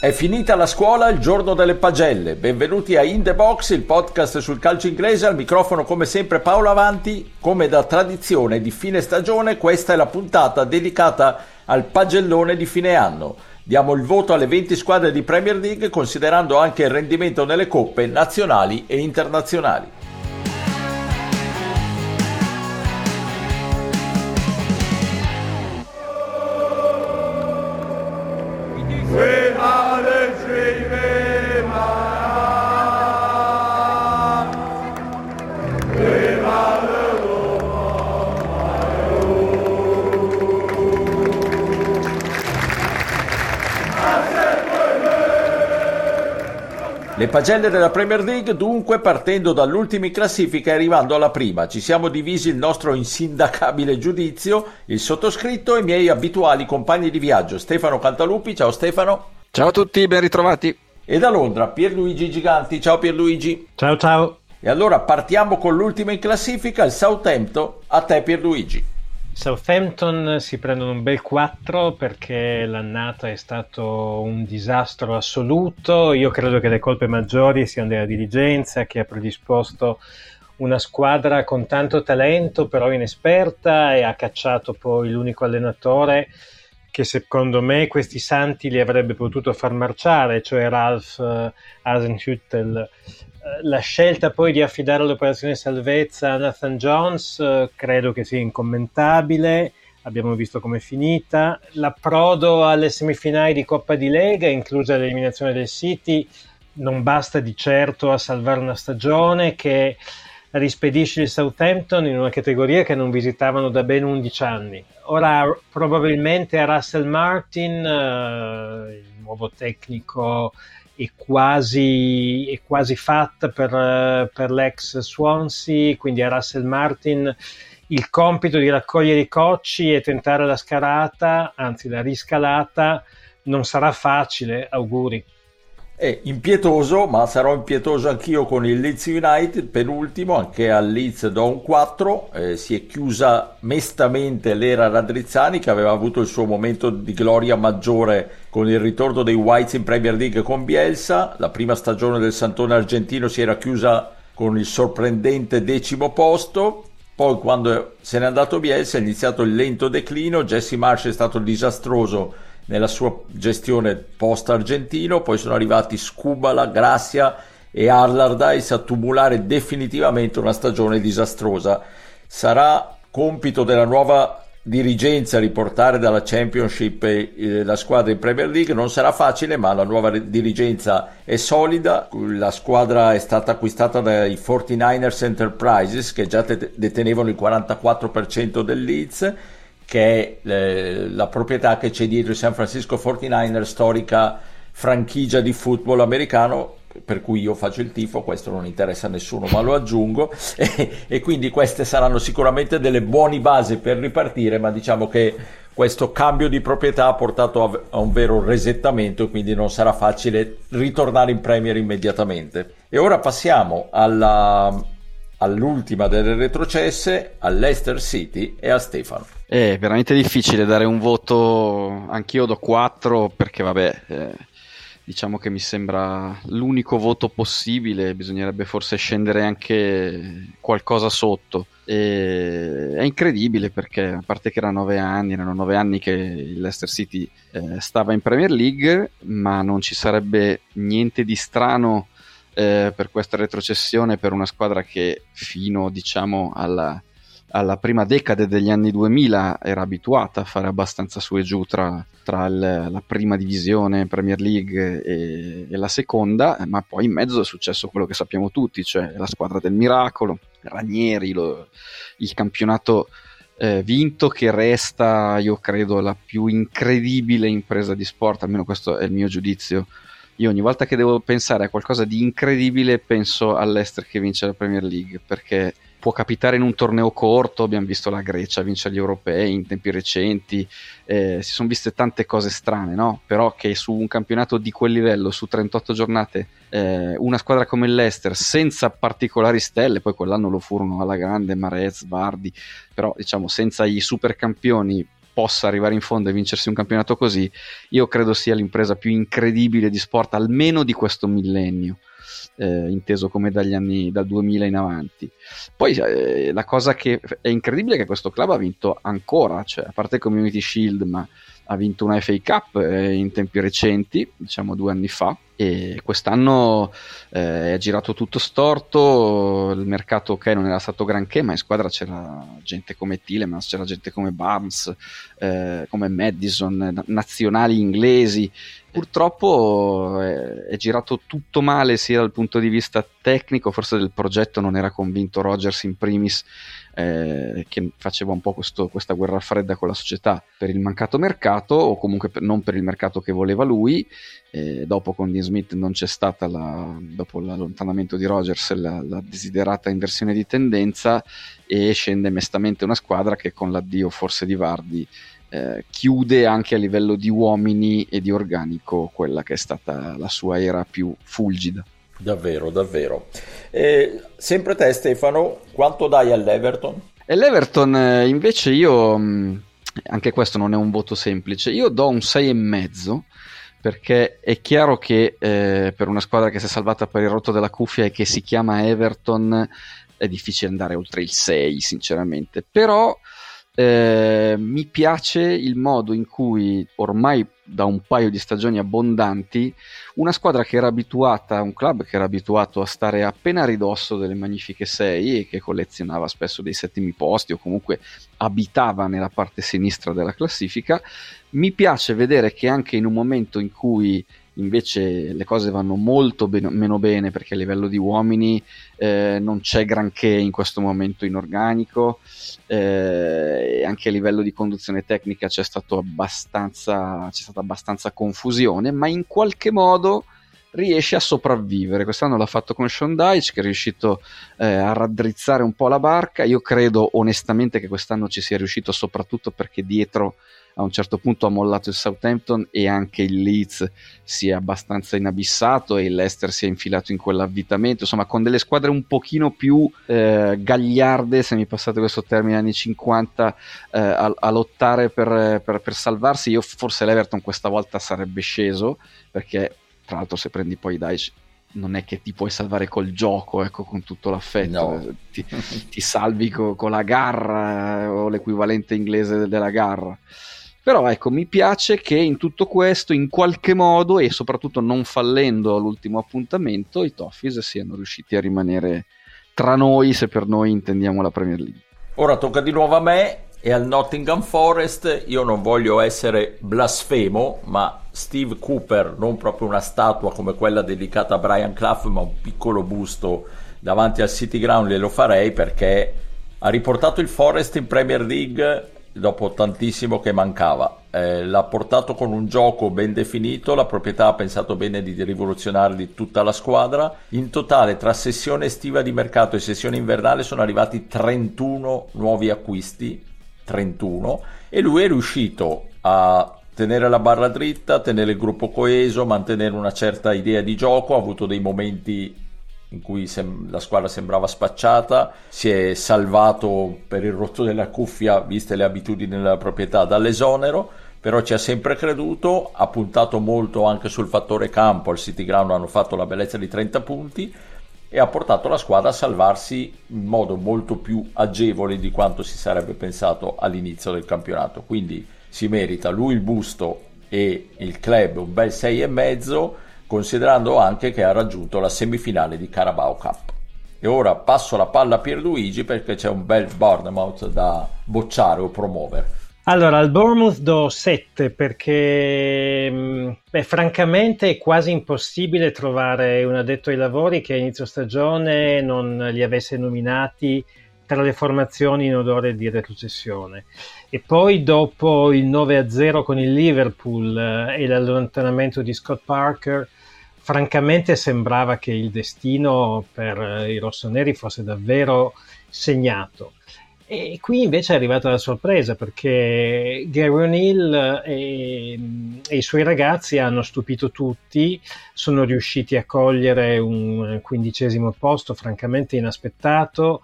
È finita la scuola, il giorno delle pagelle. Benvenuti a In The Box, il podcast sul calcio inglese. Al microfono, come sempre, Paolo Avanti. Come da tradizione di fine stagione, questa è la puntata dedicata al pagellone di fine anno. Diamo il voto alle 20 squadre di Premier League, considerando anche il rendimento nelle coppe nazionali e internazionali. Le pagelle della Premier League dunque partendo dall'ultima in classifica e arrivando alla prima. Ci siamo divisi il nostro insindacabile giudizio, il sottoscritto e i miei abituali compagni di viaggio. Stefano Cantalupi, ciao Stefano. Ciao a tutti, ben ritrovati. E da Londra Pierluigi Giganti, ciao Pierluigi. Ciao ciao. E allora partiamo con l'ultima in classifica, il Southampton. A te Pierluigi. Southampton si prendono un bel 4 perché l'annata è stato un disastro assoluto. Io credo che le colpe maggiori siano della dirigenza che ha predisposto una squadra con tanto talento però inesperta e ha cacciato poi l'unico allenatore che secondo me questi santi li avrebbe potuto far marciare, cioè Ralph uh, Hasenhüttel la scelta poi di affidare l'operazione salvezza a Nathan Jones eh, credo che sia incommentabile. Abbiamo visto com'è finita. L'approdo alle semifinali di Coppa di Lega, inclusa l'eliminazione del City, non basta di certo a salvare una stagione che rispedisce il Southampton in una categoria che non visitavano da ben 11 anni. Ora probabilmente a Russell Martin, eh, il nuovo tecnico è quasi, è quasi fatta per, per l'ex Swansea, quindi a Russell Martin il compito di raccogliere i cocci e tentare la scalata, anzi la riscalata, non sarà facile, auguri. È impietoso, ma sarò impietoso anch'io con il Leeds United, penultimo, anche al Leeds do un 4, eh, si è chiusa mestamente l'era Radrizzani che aveva avuto il suo momento di gloria maggiore con il ritorno dei Whites in Premier League con Bielsa, la prima stagione del Santone argentino si era chiusa con il sorprendente decimo posto, poi quando se n'è andato Bielsa è iniziato il lento declino, Jesse Marsh è stato disastroso nella sua gestione post-argentino, poi sono arrivati Scubala, Gracia e Allardyce a tumulare definitivamente una stagione disastrosa. Sarà compito della nuova dirigenza riportare dalla Championship eh, la squadra in Premier League. Non sarà facile ma la nuova dirigenza è solida. La squadra è stata acquistata dai 49ers Enterprises che già te- detenevano il 44% del Leeds che è eh, la proprietà che c'è dietro il San Francisco 49er, storica franchigia di football americano per cui io faccio il tifo, questo non interessa a nessuno, ma lo aggiungo e, e, quindi queste saranno sicuramente delle buone basi per ripartire, ma diciamo che questo cambio di proprietà ha portato a, a un vero resettamento quindi non sarà facile ritornare in Premier immediatamente. E ora passiamo alla, all'ultima delle retrocesse, all'Ester City e a Stefano. È veramente difficile dare un voto, anch'io do 4 perché vabbè, eh, diciamo che mi sembra l'unico voto possibile, bisognerebbe forse scendere anche qualcosa sotto. E è incredibile perché a parte che erano 9 anni, erano 9 anni che il Leicester City eh, stava in Premier League, ma non ci sarebbe niente di strano eh, per questa retrocessione per una squadra che fino diciamo alla alla prima decade degli anni 2000 era abituata a fare abbastanza su e giù tra, tra il, la prima divisione Premier League e, e, la seconda, ma poi in mezzo è successo quello che sappiamo tutti, cioè la squadra del miracolo, Ranieri, lo, il campionato eh, vinto che resta, io credo, la più incredibile impresa di sport, almeno questo è il mio giudizio. Io ogni volta che devo pensare a qualcosa di incredibile penso all'Ester che vince la Premier League, perché può capitare in un torneo corto, abbiamo visto la Grecia vincere gli europei in tempi recenti, eh, si sono viste tante cose strane, no? però che su un campionato di quel livello, su 38 giornate, eh, una squadra come l'Ester senza particolari stelle, poi quell'anno lo furono alla grande Marez, Vardi, però diciamo senza i super campioni possa arrivare in fondo e vincersi un campionato così, io credo sia l'impresa più incredibile di sport, almeno di questo millennio. Eh, inteso come dagli anni dal 2000 in avanti. Poi eh, la cosa che è incredibile è che questo club ha vinto ancora, cioè a parte Community Shield, ma ha vinto una FA Cup eh, in tempi recenti, diciamo due anni fa, e quest'anno eh, è girato tutto storto, il mercato ok non era stato granché, ma in squadra c'era gente come Tillemans, c'era gente come Barnes, eh, come Madison, nazionali inglesi. Purtroppo è, è, girato tutto male sia dal punto di vista tecnico, forse del progetto non era convinto Rogers in primis eh, che faceva un po' questo, questa guerra fredda con la società per il mancato mercato o comunque per, non per il mercato che voleva lui. Eh, dopo con Dean Smith non c'è stata, la, dopo l'allontanamento di Rogers, la, la desiderata inversione di tendenza e scende mestamente una squadra che con l'addio forse di Vardi eh, chiude anche a livello di uomini e di organico quella che è stata la sua era più fulgida. Davvero, davvero. Eh, sempre te Stefano, quanto dai all'Everton? E l'Everton eh, invece io, mm, anche questo non è un voto semplice, io do un 6,5 perché è chiaro che eh, per una squadra che si è salvata per il rotto della cuffia e che si chiama Everton è difficile andare oltre il 6 sinceramente, però eh, mi piace il modo in cui ormai da un paio di stagioni abbondanti una squadra che era abituata, un club che era abituato a stare appena a ridosso delle magnifiche 6 e che collezionava spesso dei settimi posti o comunque abitava nella parte sinistra della classifica, mi piace vedere che anche in un momento in cui invece le cose vanno molto ben- meno bene perché a livello di uomini eh, non c'è granché in questo momento in organico eh, e anche a livello di conduzione tecnica c'è, c'è stata abbastanza confusione ma in qualche modo riesce a sopravvivere. Quest'anno l'ha fatto con Sean Dyche che è riuscito eh, a raddrizzare un po' la barca. Io credo onestamente che quest'anno ci sia riuscito soprattutto perché dietro a un certo punto ha mollato il Southampton e anche il Leeds si è abbastanza inabissato e il Leicester si è infilato in quell'avvitamento, insomma con delle squadre un pochino più eh, gagliarde, se mi passate questo termine, anni 50, eh, a, a, lottare per, per, per salvarsi, io forse l'Everton questa volta sarebbe sceso perché tra l'altro se prendi poi Daesh non è che ti puoi salvare col gioco, ecco, con tutto l'affetto, no. ti, ti, salvi co, con la garra eh, o l'equivalente inglese della garra. Però ecco, mi piace che in tutto questo, in qualche modo, e soprattutto non fallendo all'ultimo appuntamento, i Toffees siano riusciti a rimanere tra noi, se per noi intendiamo la Premier League. Ora tocca di nuovo a me e al Nottingham Forest. Io non voglio essere blasfemo, ma Steve Cooper, non proprio una statua come quella dedicata a Brian Clough, ma un piccolo busto davanti al City Ground, glielo farei perché ha riportato il Forest in Premier League dopo tantissimo che mancava. Eh, l'ha portato con un gioco ben definito, la proprietà ha pensato bene di rivoluzionare di tutta la squadra. In totale tra sessione estiva di mercato e sessione invernale sono arrivati 31 nuovi acquisti, 31, e lui è riuscito a tenere la barra dritta, tenere il gruppo coeso, mantenere una certa idea di gioco, ha avuto dei momenti in cui sem- la squadra sembrava spacciata, si è salvato per il rotto della cuffia, viste le abitudini della proprietà, dall'esonero, però ci ha sempre creduto, ha puntato molto anche sul fattore campo, al City Ground hanno fatto la bellezza di 30 punti e ha portato la squadra a salvarsi in modo molto più agevole di quanto si sarebbe pensato all'inizio del campionato. Quindi si merita lui il busto e il club un bel 6,5 considerando anche che ha raggiunto la semifinale di Carabao Cup. E ora passo la palla a Pierluigi perché c'è un bel Bournemouth da bocciare o promuovere. Allora, al Bournemouth do 7 perché mm, beh, francamente è quasi impossibile trovare un addetto ai lavori che a inizio stagione non li avesse nominati tra le formazioni in odore di retrocessione. E poi dopo il 9-0 con il Liverpool eh, e l'allontanamento di Scott Parker, francamente sembrava che il destino per eh, i rossoneri fosse davvero segnato. E qui invece è arrivata la sorpresa perché Gary O'Neill e, e, i suoi ragazzi hanno stupito tutti, sono riusciti a cogliere un quindicesimo posto francamente inaspettato,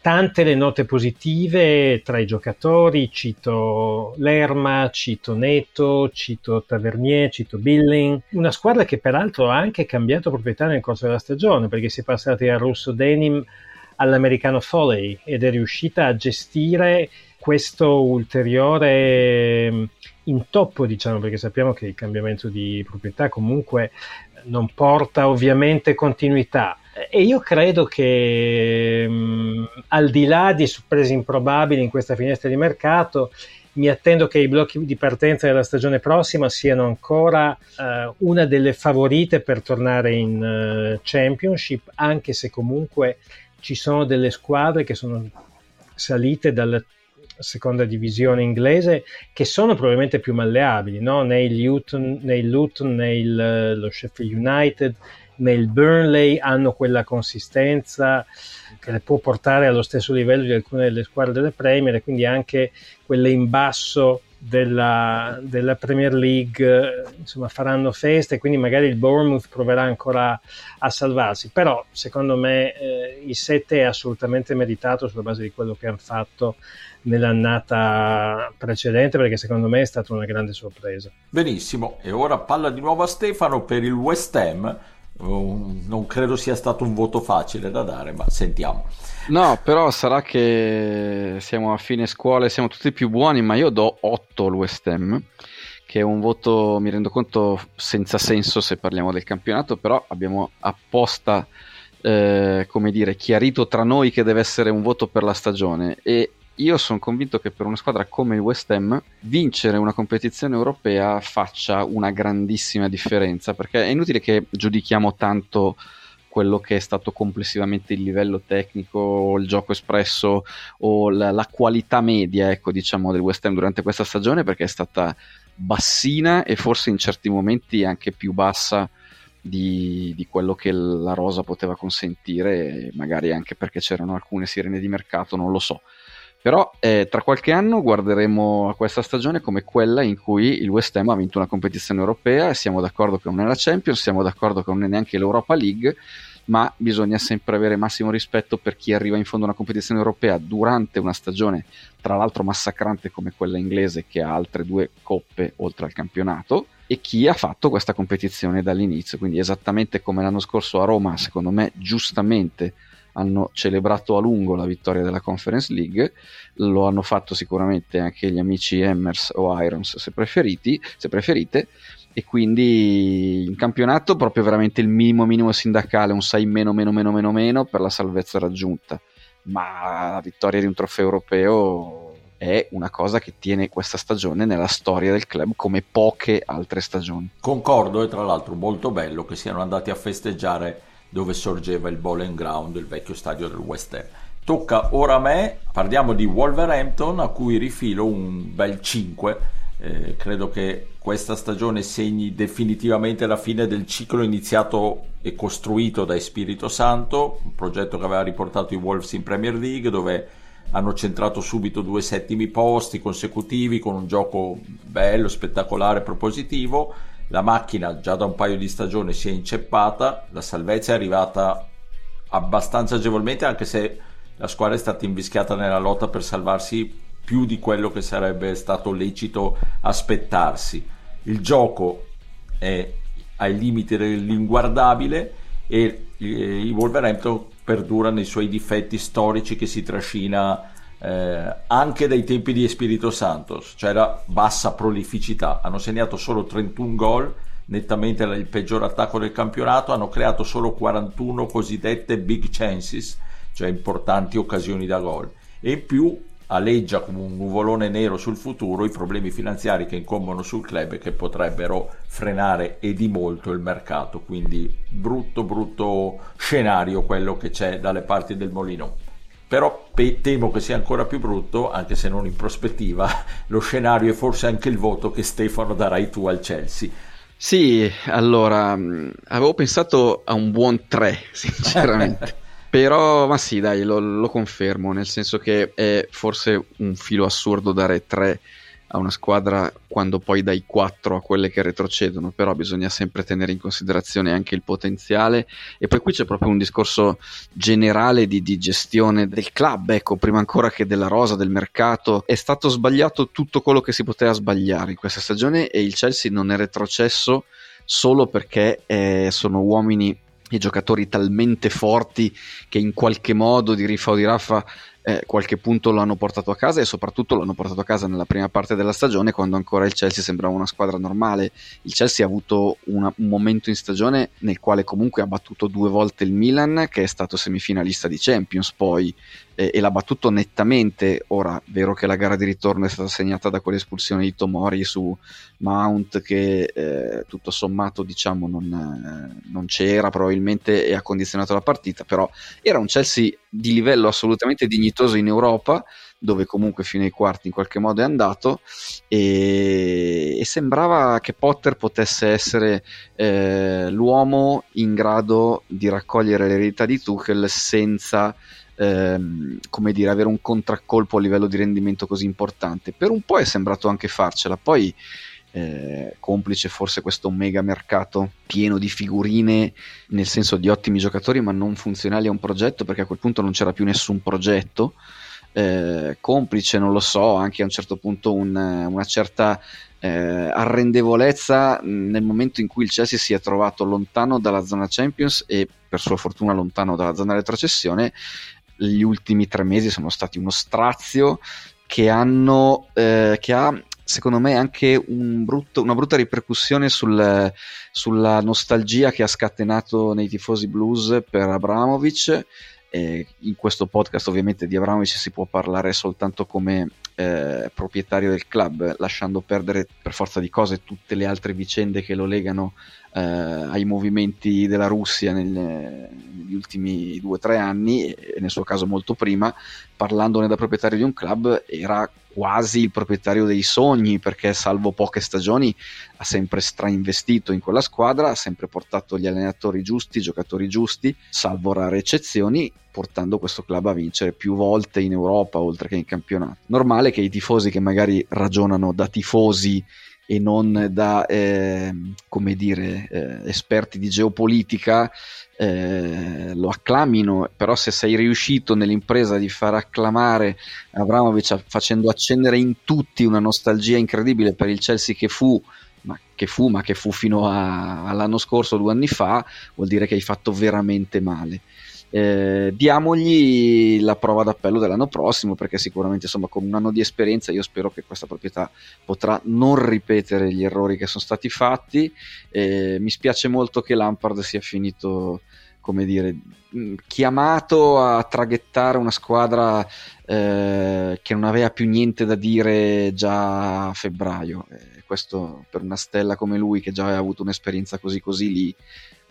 tante le note positive tra i giocatori, cito Lerma, cito Neto, cito Tavernier, cito Billing, una squadra che peraltro ha anche cambiato proprietà nel corso della stagione perché si è passati dal russo Denim all'americano Foley ed è riuscita a gestire questo ulteriore mm, intoppo, diciamo, perché sappiamo che il cambiamento di proprietà comunque non porta ovviamente continuità. E io credo che mh, mm, al di là di sorprese improbabili in questa finestra di mercato, mi attendo che i blocchi di partenza della stagione prossima siano ancora uh, una delle favorite per tornare in uh, Championship, anche se comunque ci sono delle squadre che sono salite dalla seconda divisione inglese che sono probabilmente più malleabili, no? né il Luton né, il Luton, né il, lo Sheffield United né il Burnley hanno quella consistenza che le può portare allo stesso livello di alcune delle squadre delle Premier quindi anche quelle in basso della, della, Premier League insomma faranno feste e quindi magari il Bournemouth proverà ancora a salvarsi. Però secondo me eh, il 7 è assolutamente meritato sulla base di quello che hanno fatto nell'annata precedente perché secondo me è stata una grande sorpresa. Benissimo. E ora palla di nuovo a Stefano per il West Ham non credo sia stato un voto facile da dare, ma sentiamo. No, però sarà che siamo a fine scuola e siamo tutti più buoni, ma io do 8 al Ham, che è un voto, mi rendo conto, senza senso se parliamo del campionato, però abbiamo apposta, eh, come dire, chiarito tra noi che deve essere un voto per la stagione e io sono convinto che per una squadra come il West Ham vincere una competizione europea faccia una grandissima differenza perché è inutile che giudichiamo tanto quello che è stato complessivamente il livello tecnico, il gioco espresso o la, la qualità media ecco, diciamo, del West Ham durante questa stagione perché è stata bassina e forse in certi momenti anche più bassa di, di, quello che la rosa poteva consentire, magari anche perché c'erano alcune sirene di mercato, non lo so. Però eh, tra qualche anno guarderemo a questa stagione come quella in cui il West Ham ha vinto una competizione europea e siamo d'accordo che non è la Champions, siamo d'accordo che non è neanche l'Europa League, ma bisogna sempre avere massimo rispetto per chi arriva in fondo a una competizione europea durante una stagione, tra l'altro massacrante come quella inglese che ha altre due coppe oltre al campionato, e chi ha fatto questa competizione dall'inizio. Quindi esattamente come l'anno scorso a Roma, secondo me giustamente hanno celebrato a lungo la vittoria della Conference League, lo hanno fatto sicuramente anche gli amici Emmers o Irons se, preferiti, se preferite, e quindi in campionato proprio veramente il minimo minimo sindacale, un 6 meno meno meno meno meno per la salvezza raggiunta, ma la vittoria di un trofeo europeo è una cosa che tiene questa stagione nella storia del club come poche altre stagioni. Concordo e tra l'altro molto bello che siano andati a festeggiare dove sorgeva il Bowling Ground, il vecchio stadio del West Ham. Tocca ora a me, parliamo di Wolverhampton a cui rifilo un bel 5. Eh, credo che questa stagione segni definitivamente la fine del ciclo iniziato e costruito da Spirito Santo, un progetto che aveva riportato i Wolves in Premier League dove hanno centrato subito due settimi posti consecutivi con un gioco bello, spettacolare, propositivo la macchina già da un paio di stagioni si è inceppata, la salvezza è arrivata abbastanza agevolmente anche se la squadra è stata invischiata nella lotta per salvarsi più di quello che sarebbe stato lecito aspettarsi. Il gioco è ai limiti dell'inguardabile e i Wolverhampton perdura nei suoi difetti storici che si trascina eh, anche dai tempi di Espirito Santos, c'era bassa prolificità, hanno segnato solo 31 gol, nettamente il peggior attacco del campionato, hanno creato solo 41 cosiddette big chances, cioè importanti occasioni da gol, e in più aleggia come un nuvolone nero sul futuro i problemi finanziari che incombono sul club e che potrebbero frenare e di molto il mercato, quindi brutto brutto scenario quello che c'è dalle parti del Molino però pe- temo che sia ancora più brutto, anche se non in prospettiva, lo scenario e forse anche il voto che Stefano darai tu al Chelsea. Sì, allora, mm, avevo pensato a un buon 3, sinceramente. Però, ma sì, dai, lo, lo, confermo, nel senso che è forse un filo assurdo dare 3 a una squadra quando poi dai 4 a quelle che retrocedono, però bisogna sempre tenere in considerazione anche il potenziale. E poi qui c'è proprio un discorso generale di, di gestione del club, ecco, prima ancora che della rosa, del mercato, è stato sbagliato tutto quello che si poteva sbagliare in questa stagione e il Chelsea non è retrocesso solo perché eh, sono uomini e giocatori talmente forti che in qualche modo di rifa o di raffa eh, qualche punto lo hanno portato a casa e soprattutto lo hanno portato a casa nella prima parte della stagione quando ancora il Chelsea sembrava una squadra normale. Il Chelsea ha avuto una, un momento in stagione nel quale comunque ha battuto due volte il Milan che è stato semifinalista di Champions poi eh, e l'ha battuto nettamente. Ora, vero che la gara di ritorno è stata segnata da quell'espulsione di Tomori su Mount che eh, tutto sommato diciamo non, eh, non, c'era probabilmente e ha condizionato la partita, però era un Chelsea di livello assolutamente dignitoso in Europa dove comunque fino ai quarti in qualche modo è andato e, e sembrava che Potter potesse essere eh, l'uomo in grado di raccogliere l'eredità di Tuchel senza ehm, come dire, avere un contraccolpo a livello di rendimento così importante. Per un po' è sembrato anche farcela, poi eh, complice forse questo mega mercato pieno di figurine, nel senso di ottimi giocatori, ma non funzionali a un progetto, perché a quel punto non c'era più nessun progetto. Eh, complice, non lo so, anche a un certo punto un, una certa eh, arrendevolezza nel momento in cui il Chelsea si è trovato lontano dalla zona Champions e per sua fortuna lontano dalla zona retrocessione gli ultimi tre mesi sono stati uno strazio che, hanno, eh, che ha secondo me anche un brutto, una brutta ripercussione sul, sulla nostalgia che ha scatenato nei tifosi blues per Abramovic. E in questo podcast ovviamente di Abramovic si può parlare soltanto come eh, proprietario del club, lasciando perdere per forza di cose tutte le altre vicende che lo legano eh, ai movimenti della Russia nel, negli ultimi due o tre anni, e nel suo caso molto prima, parlandone da proprietario di un club, era quasi il proprietario dei sogni perché salvo poche stagioni ha sempre strainvestito in quella squadra, ha sempre portato gli allenatori giusti, i giocatori giusti, salvo rare eccezioni, portando questo club a vincere più volte in Europa oltre che in campionato. Normale che i tifosi che magari ragionano da tifosi e non da eh, come dire, eh, esperti di geopolitica eh, lo acclamino, però se sei riuscito nell'impresa di far acclamare Abramovic facendo accendere in tutti una nostalgia incredibile per il Chelsea che fu ma che fu, ma che fu fino a, all'anno scorso, due anni fa, vuol dire che hai fatto veramente male eh, diamogli la prova d'appello dell'anno prossimo perché sicuramente insomma con un anno di esperienza io spero che questa proprietà potrà non ripetere gli errori che sono stati fatti. Eh, mi spiace molto che Lampard sia finito come dire mm, chiamato a traghettare una squadra eh, che non aveva più niente da dire già a febbraio. Questo per una stella come lui che già aveva avuto un'esperienza così così lì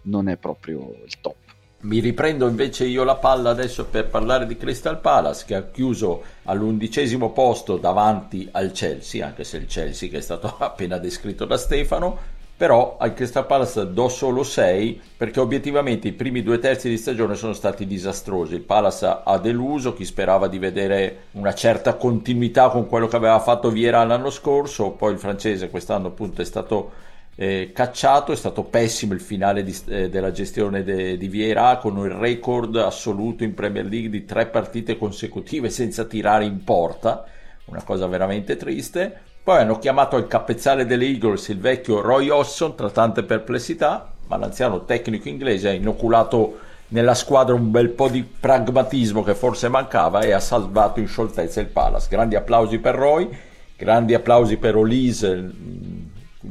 non è proprio il top mi riprendo invece io la palla adesso per parlare di Crystal Palace che ha chiuso all'undicesimo posto davanti al Chelsea, anche se il Chelsea che è stato appena descritto da Stefano, però al Crystal Palace do solo 6 perché obiettivamente i primi due terzi di stagione sono stati disastrosi. Il Palace ha deluso, chi sperava di vedere una certa continuità con quello che aveva fatto Vieira l'anno scorso, poi il francese quest'anno appunto è stato eh, cacciato, è stato pessimo il finale di, eh, della gestione de, di Vieira con il record assoluto in Premier League di tre partite consecutive senza tirare in porta, una cosa veramente triste. Poi hanno chiamato al capezzale delle Eagles il vecchio Roy Hodgson tra tante perplessità, ma l'anziano tecnico inglese ha inoculato nella squadra un bel po' di pragmatismo che forse mancava e ha salvato in scioltezza il Palace. Grandi applausi per Roy, grandi applausi per Olise,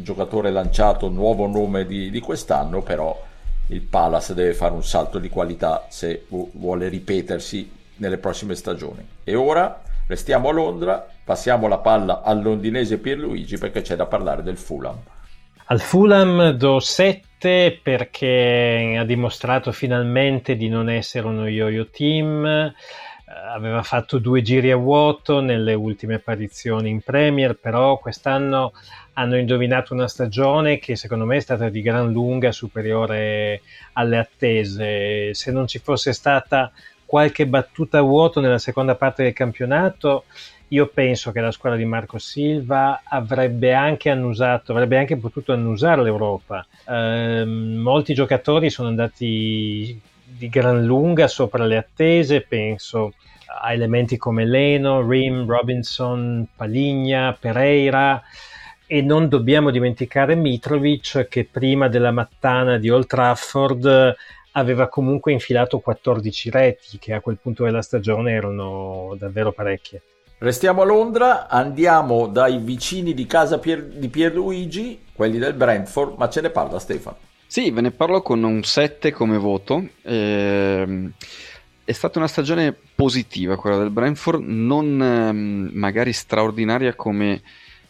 giocatore lanciato, nuovo nome di, di quest'anno, però il Palace deve fare un salto di qualità se vuole ripetersi nelle prossime stagioni. E ora restiamo a Londra, passiamo la palla al londinese Pierluigi perché c'è da parlare del Fulham. Al Fulham do 7 perché ha dimostrato finalmente di non essere uno yo-yo team aveva fatto due giri a vuoto nelle ultime apparizioni in Premier, però quest'anno hanno indovinato una stagione che secondo me è stata di gran lunga superiore alle attese. Se non ci fosse stata qualche battuta a vuoto nella seconda parte del campionato, io penso che la squadra di Marco Silva avrebbe anche annusato, avrebbe anche potuto annusare l'Europa. Eh, molti giocatori sono andati di gran lunga sopra le attese, penso a elementi come Leno, Rim, Robinson, Paligna, Pereira e non dobbiamo dimenticare Mitrovic che prima della mattana di Old Trafford aveva comunque infilato 14 reti che a quel punto della stagione erano davvero parecchie. Restiamo a Londra, andiamo dai vicini di casa Pier, di Pierluigi, quelli del Brentford, ma ce ne parla Stefano. Sì, ve ne parlo con un 7 come voto. Eh, è stata una stagione positiva quella del Brentford, non eh, magari straordinaria come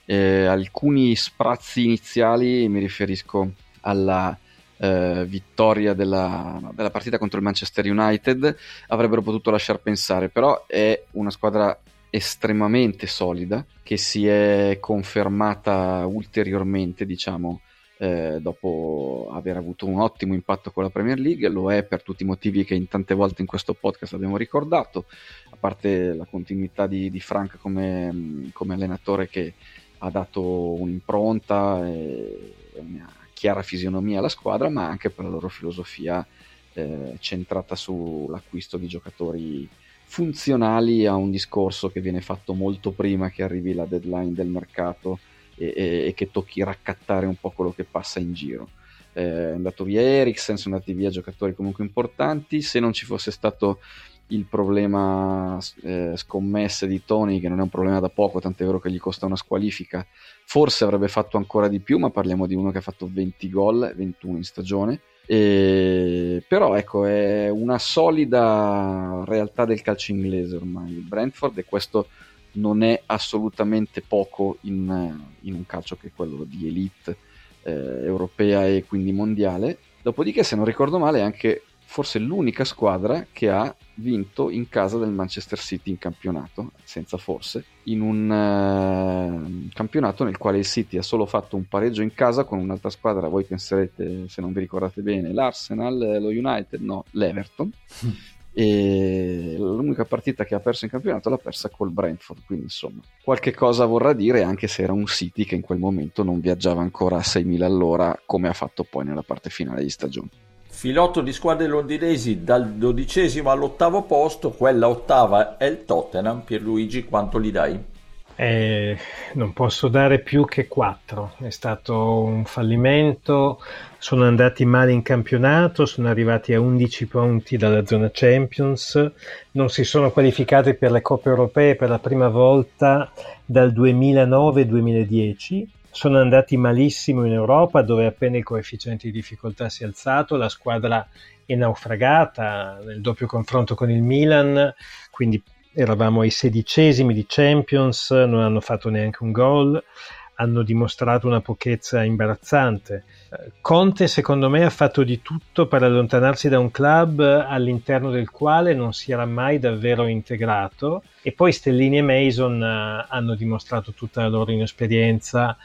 eh, alcuni sprazzi iniziali, mi riferisco alla eh, vittoria della, della, partita contro il Manchester United, avrebbero potuto lasciar pensare, però è una squadra estremamente solida che si è confermata ulteriormente, diciamo, eh, dopo aver avuto un ottimo impatto con la Premier League, lo è per tutti i motivi che in tante volte in questo podcast abbiamo ricordato, a parte la continuità di, di Frank come, come, allenatore che ha dato un'impronta e una chiara fisionomia alla squadra, ma anche per la loro filosofia eh, centrata sull'acquisto di giocatori funzionali a un discorso che viene fatto molto prima che arrivi la deadline del mercato e, e, e che tocchi raccattare un po' quello che passa in giro. Eh, è andato via Eriksen, sono andati via giocatori comunque importanti, se non ci fosse stato il problema eh, scommesse di Tony, che non è un problema da poco, tant'è vero che gli costa una squalifica, forse avrebbe fatto ancora di più, ma parliamo di uno che ha fatto 20 gol, 21 in stagione. E... Però ecco, è una solida realtà del calcio inglese ormai il Brentford e questo non è assolutamente poco in, in un calcio che è quello di elite eh, europea e quindi mondiale. Dopodiché, se non ricordo male, è anche forse l'unica squadra che ha vinto in casa del Manchester City in campionato, senza forse, in un uh, campionato nel quale il City ha solo fatto un pareggio in casa con un'altra squadra, voi penserete, se non vi ricordate bene, l'Arsenal, lo United, no, l'Everton. e l'unica partita che ha perso in campionato l'ha persa col Brentford quindi insomma qualche cosa vorrà dire anche se era un City che in quel momento non viaggiava ancora a 6.000 all'ora come ha fatto poi nella parte finale di stagione filotto di squadre londinesi dal dodicesimo all'ottavo posto quella ottava è il Tottenham. Pierluigi quanto gli dai? Eh, non posso dare più che 4, è stato un fallimento, sono andati male in campionato, sono arrivati a 11 punti dalla zona Champions, non si sono qualificati per le coppe europee per la prima volta dal 2009-2010, sono andati malissimo in Europa dove appena il coefficiente di difficoltà si è alzato, la squadra è naufragata nel doppio confronto con il Milan, quindi eravamo ai sedicesimi di Champions, non hanno fatto neanche un gol, hanno dimostrato una pochezza imbarazzante. Conte secondo me ha fatto di tutto per allontanarsi da un club all'interno del quale non si era mai davvero integrato e poi Stellini e Mason eh, hanno dimostrato tutta la loro inesperienza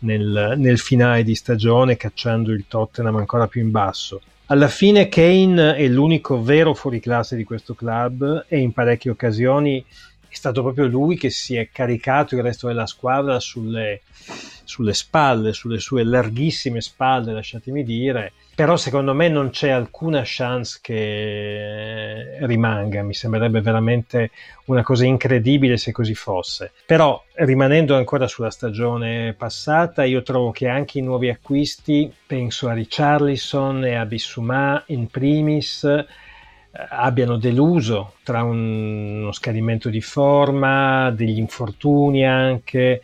nel, nel finale di stagione cacciando il Tottenham ancora più in basso. Alla fine Kane è l'unico vero fuoriclasse di questo club e in parecchie occasioni è stato proprio lui che si è caricato il resto della squadra sulle, sulle spalle, sulle sue larghissime spalle, lasciatemi dire, però secondo me non c'è alcuna chance che rimanga, mi sembrerebbe veramente una cosa incredibile se così fosse. Però rimanendo ancora sulla stagione passata, io trovo che anche i nuovi acquisti, penso a Richarlison e a Bissumà in primis, eh, abbiano deluso tra un, uno scadimento di forma, degli infortuni anche,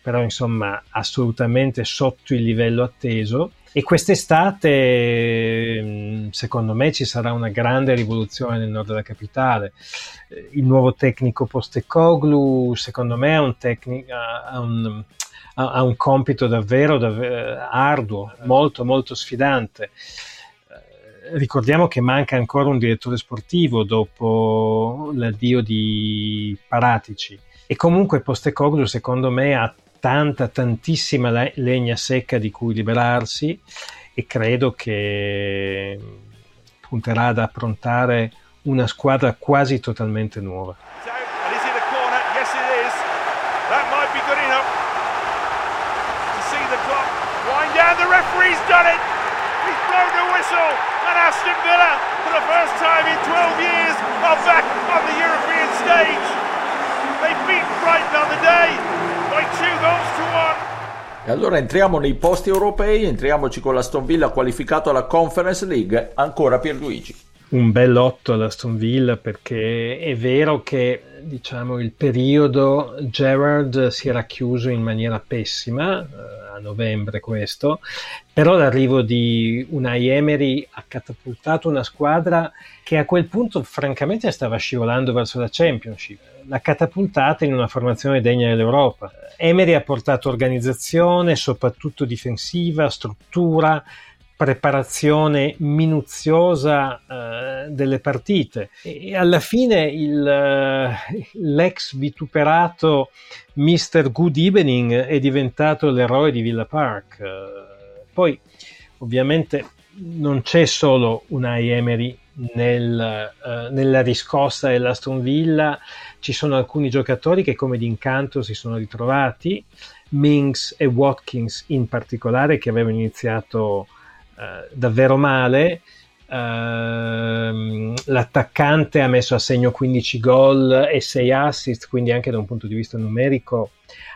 però insomma assolutamente sotto il livello atteso e quest'estate, mm, secondo me, ci sarà una grande rivoluzione nel nord della capitale. Eh, il nuovo tecnico Postecoglu, secondo me, ha un, tecnico, un, un compito davvero, davvero arduo, molto, molto sfidante eh, ricordiamo che manca ancora un direttore sportivo dopo l'addio di Paratici e comunque Postecoglu secondo me ha tanta tantissima le- legna secca di cui liberarsi e credo che punterà ad approntare una squadra quasi totalmente nuova. That might be good enough to see the clock wind down. The referee's done it. Aston Villa, for the first time in 12 years, are back on the European stage. They beat Brighton on the day by two goals to one. E allora entriamo nei posti europei, entriamoci con l'Aston Villa qualificato alla Conference League, ancora Pierluigi. Un bel lotto all'Aston Villa perché è vero che diciamo, il periodo Gerard si era chiuso in maniera pessima, eh, novembre questo, però l'arrivo di Unai Emery ha catapultato una squadra che a quel punto francamente stava scivolando verso la Championship, l'ha catapultata in una formazione degna dell'Europa. Emery ha portato organizzazione, soprattutto difensiva, struttura, preparazione minuziosa uh, delle partite e alla fine il, uh, l'ex vituperato Mr. Good Evening è diventato l'eroe di Villa Park. Uh, poi ovviamente non c'è solo Unai Emery nel, nella riscossa dell'Aston Villa, ci sono alcuni giocatori che come d'incanto si sono ritrovati, Mings e Watkins in particolare che avevano iniziato eh, davvero male. Uh, l'attaccante ha messo a segno 15 gol e 6 assist, quindi anche da un punto di vista numerico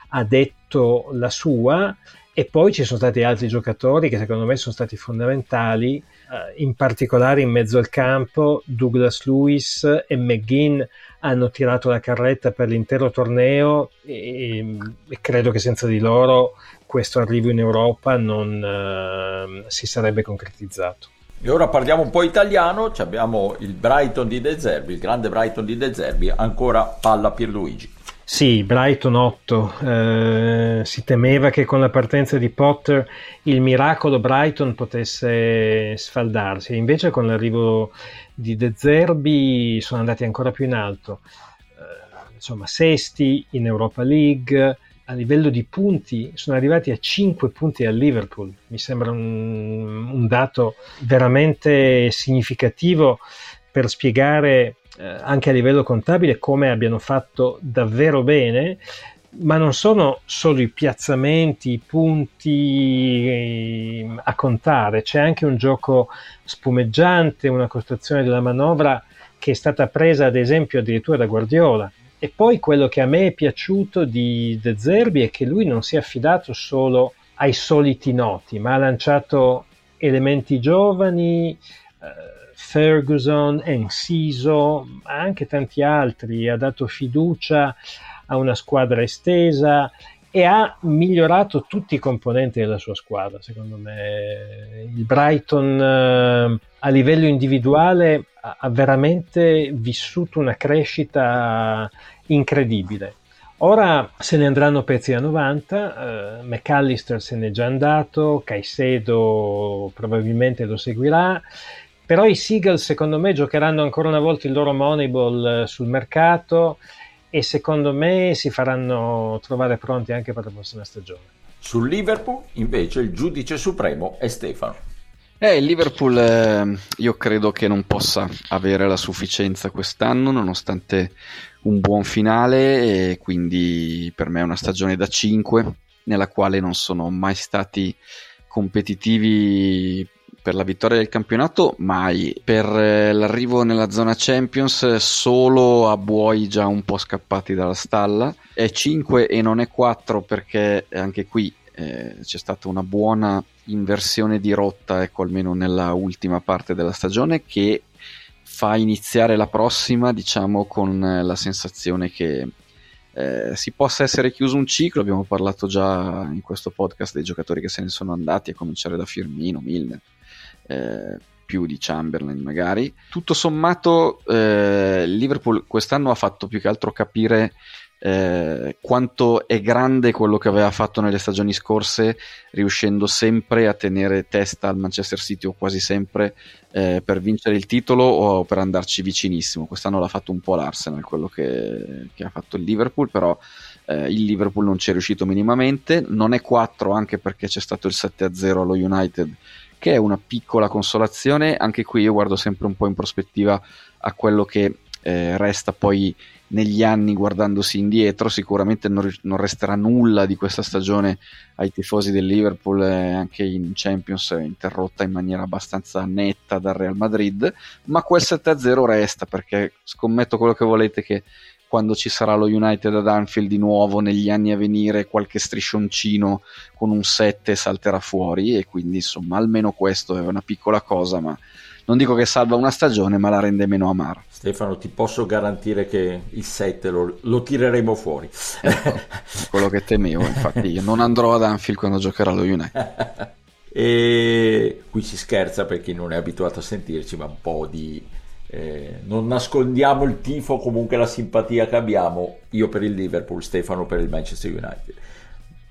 ha detto la sua. E poi ci sono stati altri giocatori che secondo me sono stati fondamentali, uh, in particolare in mezzo al campo Douglas Lewis e McGinn hanno tirato la carretta per l'intero torneo e, e credo che senza di loro questo arrivo in Europa non uh, si sarebbe concretizzato. E ora parliamo un po' italiano, abbiamo il Brighton di De Zerbi, il grande Brighton di De Zerbi, ancora palla Pierluigi. Sì, Brighton 8. Eh, si temeva che con la partenza di Potter il miracolo Brighton potesse sfaldarsi, invece con l'arrivo di De Zerbi sono andati ancora più in alto. Eh, insomma, sesti in Europa League, a livello di punti sono arrivati a 5 punti al Liverpool. Mi sembra un, un dato veramente significativo per spiegare eh, anche a livello contabile come abbiano fatto davvero bene. Ma non sono solo i piazzamenti, i punti eh, a contare, c'è anche un gioco spumeggiante, una costruzione della manovra che è stata presa ad esempio addirittura da Guardiola e poi quello che a me è piaciuto di De Zerbi è che lui non si è affidato solo ai soliti noti, ma ha lanciato elementi giovani, eh, Ferguson, Enciso, ma anche tanti altri, ha dato fiducia a una squadra estesa e ha migliorato tutti i componenti della sua squadra, secondo me. Il Brighton eh, a livello individuale ha veramente vissuto una crescita incredibile. Ora se ne andranno pezzi a 90, eh, McAllister se n'è già andato, Caicedo probabilmente lo seguirà, però i Seagulls secondo me giocheranno ancora una volta il loro Moneyball eh, sul mercato e secondo me si faranno trovare pronti anche per la prossima stagione. Sul Liverpool invece il giudice supremo è Stefano. Eh, il Liverpool eh, io credo che non possa avere la sufficienza quest'anno nonostante un buon finale e quindi per me è una stagione da 5 nella quale non sono mai stati competitivi per la vittoria del campionato mai. Per eh, l'arrivo nella zona Champions solo a buoi già un po' scappati dalla stalla. È 5 e non è 4 perché anche qui eh, c'è stata una buona inversione di rotta ecco almeno nella ultima parte della stagione che fa iniziare la prossima, diciamo, con eh, la sensazione che eh, si possa essere chiuso un ciclo. Abbiamo parlato già in questo podcast dei giocatori che se ne sono andati, a cominciare da Firmino, Milner, eh, più di Chamberlain magari. Tutto sommato, eh, Liverpool quest'anno ha fatto più che altro capire eh, quanto è grande quello che aveva fatto nelle stagioni scorse, riuscendo sempre a tenere testa al Manchester City o quasi sempre eh, per vincere il titolo o per andarci vicinissimo. Quest'anno l'ha fatto un po' l'Arsenal, quello che, che ha fatto il Liverpool, però eh, il Liverpool non ci è riuscito minimamente. Non è 4 anche perché c'è stato il 7-0 allo United, che è una piccola consolazione. Anche qui io guardo sempre un po' in prospettiva a quello che eh, resta poi negli anni guardandosi indietro, sicuramente non, non, resterà nulla di questa stagione ai tifosi del Liverpool, eh, anche in Champions interrotta in maniera abbastanza netta dal Real Madrid, ma quel 7-0 resta perché scommetto quello che volete che quando ci sarà lo United ad Anfield di nuovo negli anni a venire qualche striscioncino con un 7 salterà fuori e quindi insomma almeno questo è una piccola cosa ma non dico che salva una stagione ma la rende meno amara. Stefano ti posso garantire che il 7 lo, lo tireremo fuori. Ecco, quello che temevo infatti io non andrò ad Anfield quando giocherà lo United. E qui si scherza per chi non è abituato a sentirci ma un po' di eh, non nascondiamo il tifo, comunque la simpatia che abbiamo, io per il Liverpool, Stefano per il Manchester United.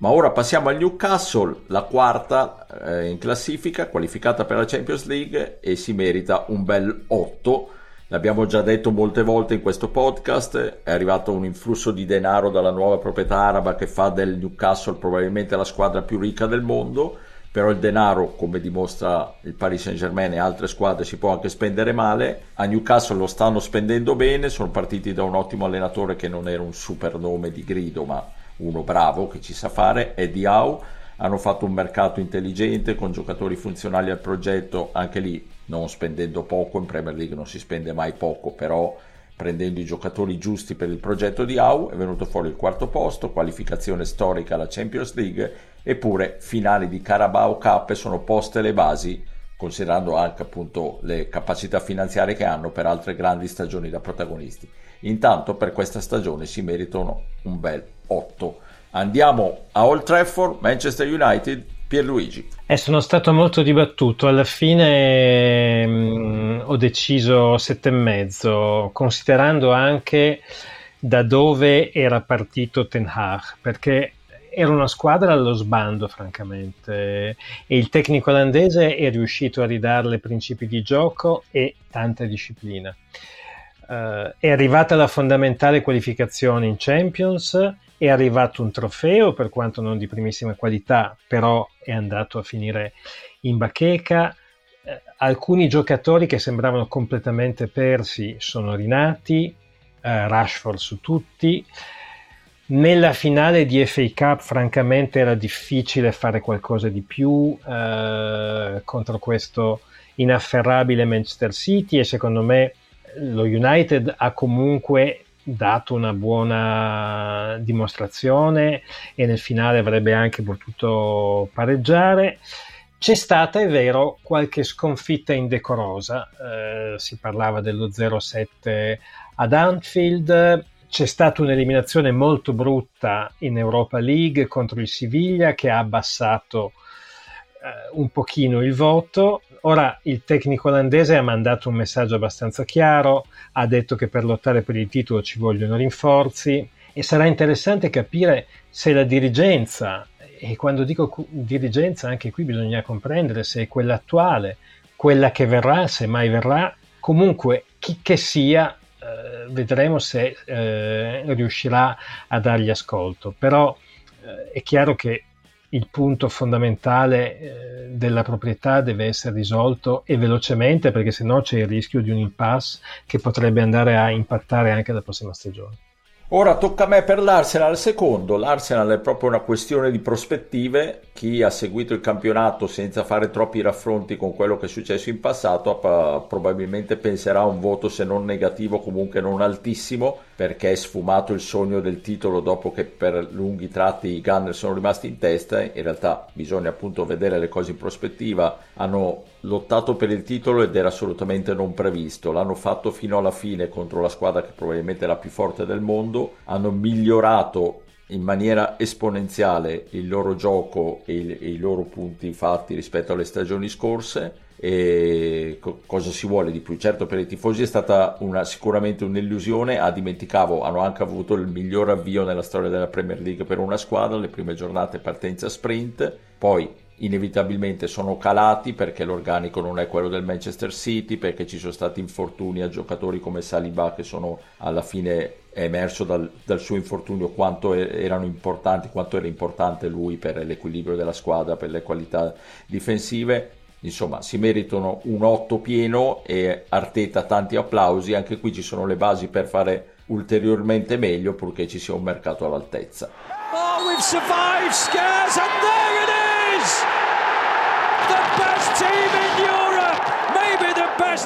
Ma ora passiamo al Newcastle, la quarta eh, in classifica, qualificata per la Champions League e si merita un bel 8. L'abbiamo già detto molte volte in questo podcast, è arrivato un influsso di denaro dalla nuova proprietà araba che fa del Newcastle probabilmente la squadra più ricca del mondo però il denaro, come dimostra il Paris Saint Germain e altre squadre, si può anche spendere male. A Newcastle lo stanno spendendo bene, sono partiti da un ottimo allenatore che non era un super nome di grido, ma uno bravo che ci sa fare, Eddie Howe. Hanno fatto un mercato intelligente con giocatori funzionali al progetto, anche lì non spendendo poco, in Premier League non si spende mai poco, però prendendo i giocatori giusti per il progetto di Howe è venuto fuori il quarto posto, qualificazione storica alla Champions League eppure finali di Carabao Cup sono poste le basi considerando anche appunto le capacità finanziarie che hanno per altre grandi stagioni da protagonisti. Intanto per questa stagione si meritano un bel 8. Andiamo a Old Trafford, Manchester United, Pierluigi. Eh, sono stato molto dibattuto, alla fine mh, mm, ho deciso 7,5, considerando anche da dove era partito Ten Hag, perché era una squadra allo sbando, francamente, e il tecnico olandese è riuscito a ridarle principi di gioco e tanta disciplina. Uh, è arrivata la fondamentale qualificazione in Champions, è arrivato un trofeo, per quanto non di primissima qualità, però è andato a finire in bacheca. Uh, alcuni giocatori che sembravano completamente persi sono rinati, uh, Rashford su tutti. Nella finale di FA Cup, francamente, era difficile fare qualcosa di più eh, contro questo inafferrabile Manchester City e secondo me lo United ha comunque dato una buona dimostrazione e nel finale avrebbe anche potuto pareggiare. C'è stata, è vero, qualche sconfitta indecorosa, eh, si parlava dello 0-7 ad Anfield, c'è stata un'eliminazione molto brutta in Europa League contro il Siviglia che ha abbassato eh, un pochino il voto. Ora il tecnico olandese ha mandato un messaggio abbastanza chiaro, ha detto che per lottare per il titolo ci vogliono rinforzi e sarà interessante capire se la dirigenza, e quando dico dirigenza anche qui bisogna comprendere se è quella attuale, quella che verrà, se mai verrà, comunque chi che sia eh, vedremo se eh, riuscirà a dargli ascolto, però eh, è chiaro che il punto fondamentale eh, della proprietà deve essere risolto e velocemente perché sennò c'è il rischio di un impasse che potrebbe andare a impattare anche la prossima stagione. Ora tocca a me per l'Arsenal secondo. L'Arsenal è proprio una questione di prospettive. Chi ha seguito il campionato senza fare troppi raffronti con quello che è successo in passato probabilmente penserà a un voto se non negativo comunque non altissimo perché è sfumato il sogno del titolo dopo che per lunghi tratti i Gunner sono rimasti in testa. In realtà bisogna appunto vedere le cose in prospettiva. Hanno lottato per il titolo ed era assolutamente non previsto. L'hanno fatto fino alla fine contro la squadra che probabilmente è la più forte del mondo. Hanno migliorato in maniera esponenziale il loro gioco e, il, e i loro punti fatti rispetto alle stagioni scorse e co- cosa si vuole di più? Certo per i tifosi è stata una, sicuramente un'illusione, ah, dimenticavo, hanno anche avuto il miglior avvio nella storia della Premier League per una squadra, le prime giornate partenza sprint, poi inevitabilmente sono calati perché l'organico non è quello del Manchester City, perché ci sono stati infortuni a giocatori come Saliba che sono alla fine è emerso dal, dal, suo infortunio quanto erano importanti, quanto era importante lui per l'equilibrio della squadra, per le qualità difensive insomma si meritano un 8 pieno e Arteta tanti applausi, anche qui ci sono le basi per fare ulteriormente meglio purché ci sia un mercato all'altezza. Oh,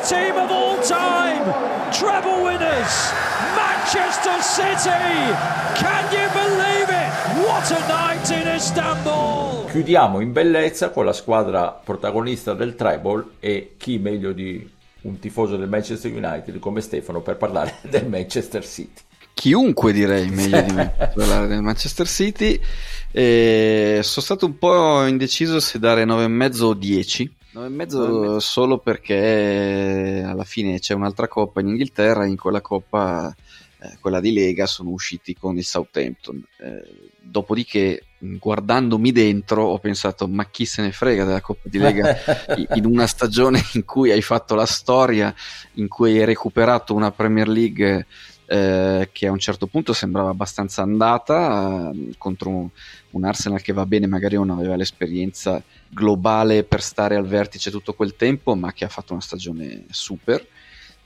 team of all time, treble winners, Manchester City! Can you believe it? What a night in Istanbul! Chiudiamo in bellezza con la squadra protagonista del treble e chi meglio di un tifoso del Manchester United come Stefano per parlare del Manchester City. Chiunque direi meglio di me per parlare del Manchester City. E sono stato un po' indeciso se dare 9,5 o 10. 9,5 solo perché alla fine c'è un'altra coppa in Inghilterra, in quella coppa eh, quella di Lega, sono usciti con il Southampton. Eh, dopodiché, guardandomi dentro, ho pensato: ma chi se ne frega della Coppa di Lega in una stagione in cui hai fatto la storia, in cui hai recuperato una Premier League. Eh, che a un certo punto sembrava abbastanza andata eh, contro un, un, Arsenal che va bene, magari non aveva l'esperienza globale per stare al vertice tutto quel tempo, ma che ha fatto una stagione super.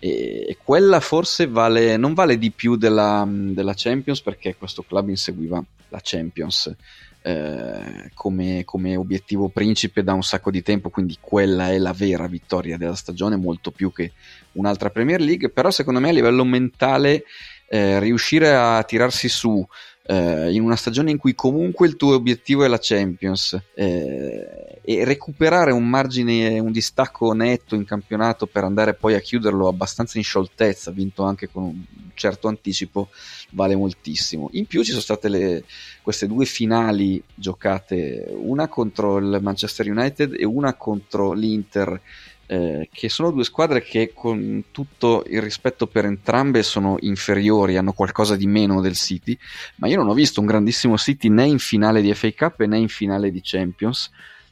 E quella forse vale, non vale di più della, della, Champions perché questo club inseguiva la Champions eh, come, come, obiettivo principe da un sacco di tempo, quindi quella è la vera vittoria della stagione, molto più che un'altra Premier League, però secondo me a livello mentale eh, riuscire a tirarsi su eh, in una stagione in cui comunque il tuo obiettivo è la Champions eh, e recuperare un margine, un distacco netto in campionato per andare poi a chiuderlo abbastanza in scioltezza, vinto anche con un certo anticipo, vale moltissimo. In più ci sono state le, queste due finali giocate, una contro il Manchester United e una contro l'Inter eh, che sono due squadre che con tutto il rispetto per entrambe sono inferiori, hanno qualcosa di meno del City, ma io non ho visto un grandissimo City né in finale di FA Cup né in finale di Champions.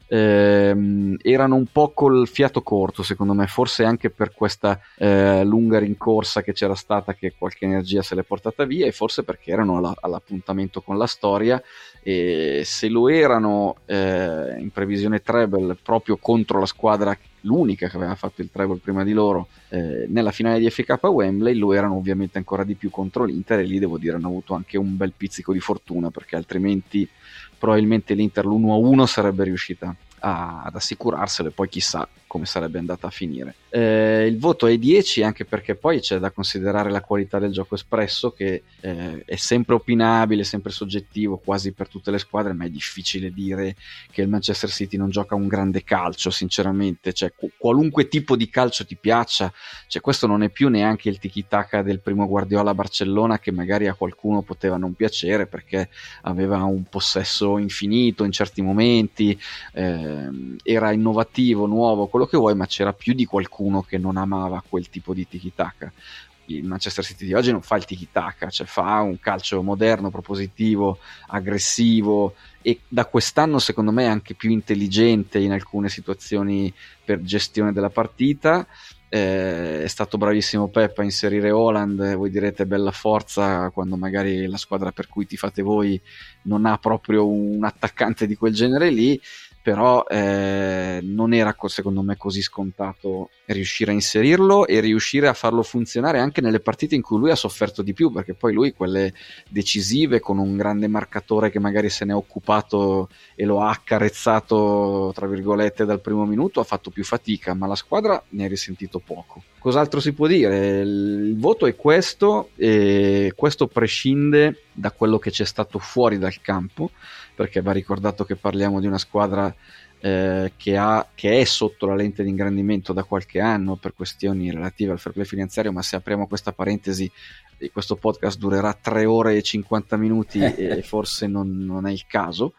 Eh, erano un po' col fiato corto secondo me forse anche per questa eh, lunga rincorsa che c'era stata che qualche energia se l'è portata via e forse perché erano alla, all'appuntamento con la storia e se lo erano eh, in previsione treble proprio contro la squadra l'unica che aveva fatto il treble prima di loro eh, nella finale di FK Wembley lo erano ovviamente ancora di più contro l'Inter e lì devo dire hanno avuto anche un bel pizzico di fortuna perché altrimenti probabilmente l'Inter l'1-1 sarebbe riuscita a, ad assicurarselo e poi chissà come sarebbe andata a finire. Eh, il voto è 10 anche perché poi c'è da considerare la qualità del gioco espresso che eh, è sempre opinabile, sempre soggettivo quasi per tutte le squadre, ma è difficile dire che il Manchester City non gioca un grande calcio, sinceramente, cioè qualunque tipo di calcio ti piaccia, cioè, questo non è più neanche il tiki-taka del primo Guardiola a Barcellona che magari a qualcuno poteva non piacere perché aveva un possesso infinito in certi momenti, eh, era innovativo, nuovo, quello che vuoi, ma c'era più di qualcuno che non amava quel tipo di tiki-taka. Il Manchester City di oggi non fa il tiki-taka, cioè fa un calcio moderno, propositivo, aggressivo e da quest'anno secondo me anche più intelligente in alcune situazioni per gestione della partita. Eh, è stato bravissimo Pep a inserire Holland, voi direte bella forza quando magari la squadra per cui ti fate voi non ha proprio un attaccante di quel genere lì però eh, non era secondo me così scontato riuscire a inserirlo e riuscire a farlo funzionare anche nelle partite in cui lui ha sofferto di più, perché poi lui quelle decisive con un grande marcatore che magari se ne è occupato e lo ha accarezzato, tra virgolette, dal primo minuto, ha fatto più fatica, ma la squadra ne ha risentito poco. Cos'altro si può dire? Il voto è questo e questo prescinde da quello che c'è stato fuori dal campo perché va ricordato che parliamo di una squadra eh, che, ha, che, è sotto la lente di ingrandimento da qualche anno per questioni relative al fair play finanziario, ma se apriamo questa parentesi questo podcast durerà 3 ore e 50 minuti e forse non, non è il caso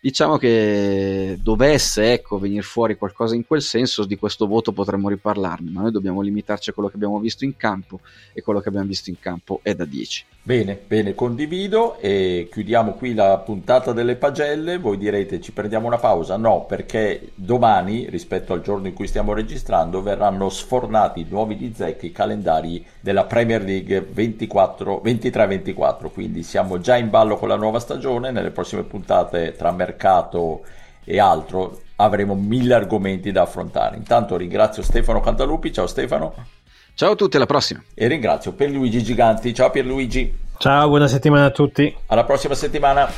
diciamo che dovesse ecco, venire fuori qualcosa in quel senso, di questo voto potremmo riparlarne, ma noi dobbiamo limitarci a quello che abbiamo visto in campo e quello che abbiamo visto in campo è da 10. Bene, bene, condivido e chiudiamo qui la puntata delle pagelle. Voi direte ci prendiamo una pausa? No, perché domani, rispetto al giorno in cui stiamo registrando, verranno sfornati nuovi di zecchi calendari della Premier League 23-24. Quindi siamo già in ballo con la nuova stagione. Nelle prossime puntate tra mercato e altro avremo mille argomenti da affrontare. Intanto ringrazio Stefano Cantalupi, ciao Stefano. Ciao a tutti, alla prossima. E ringrazio Pierluigi Giganti, ciao Pierluigi. Ciao, buona settimana a tutti. Alla prossima settimana.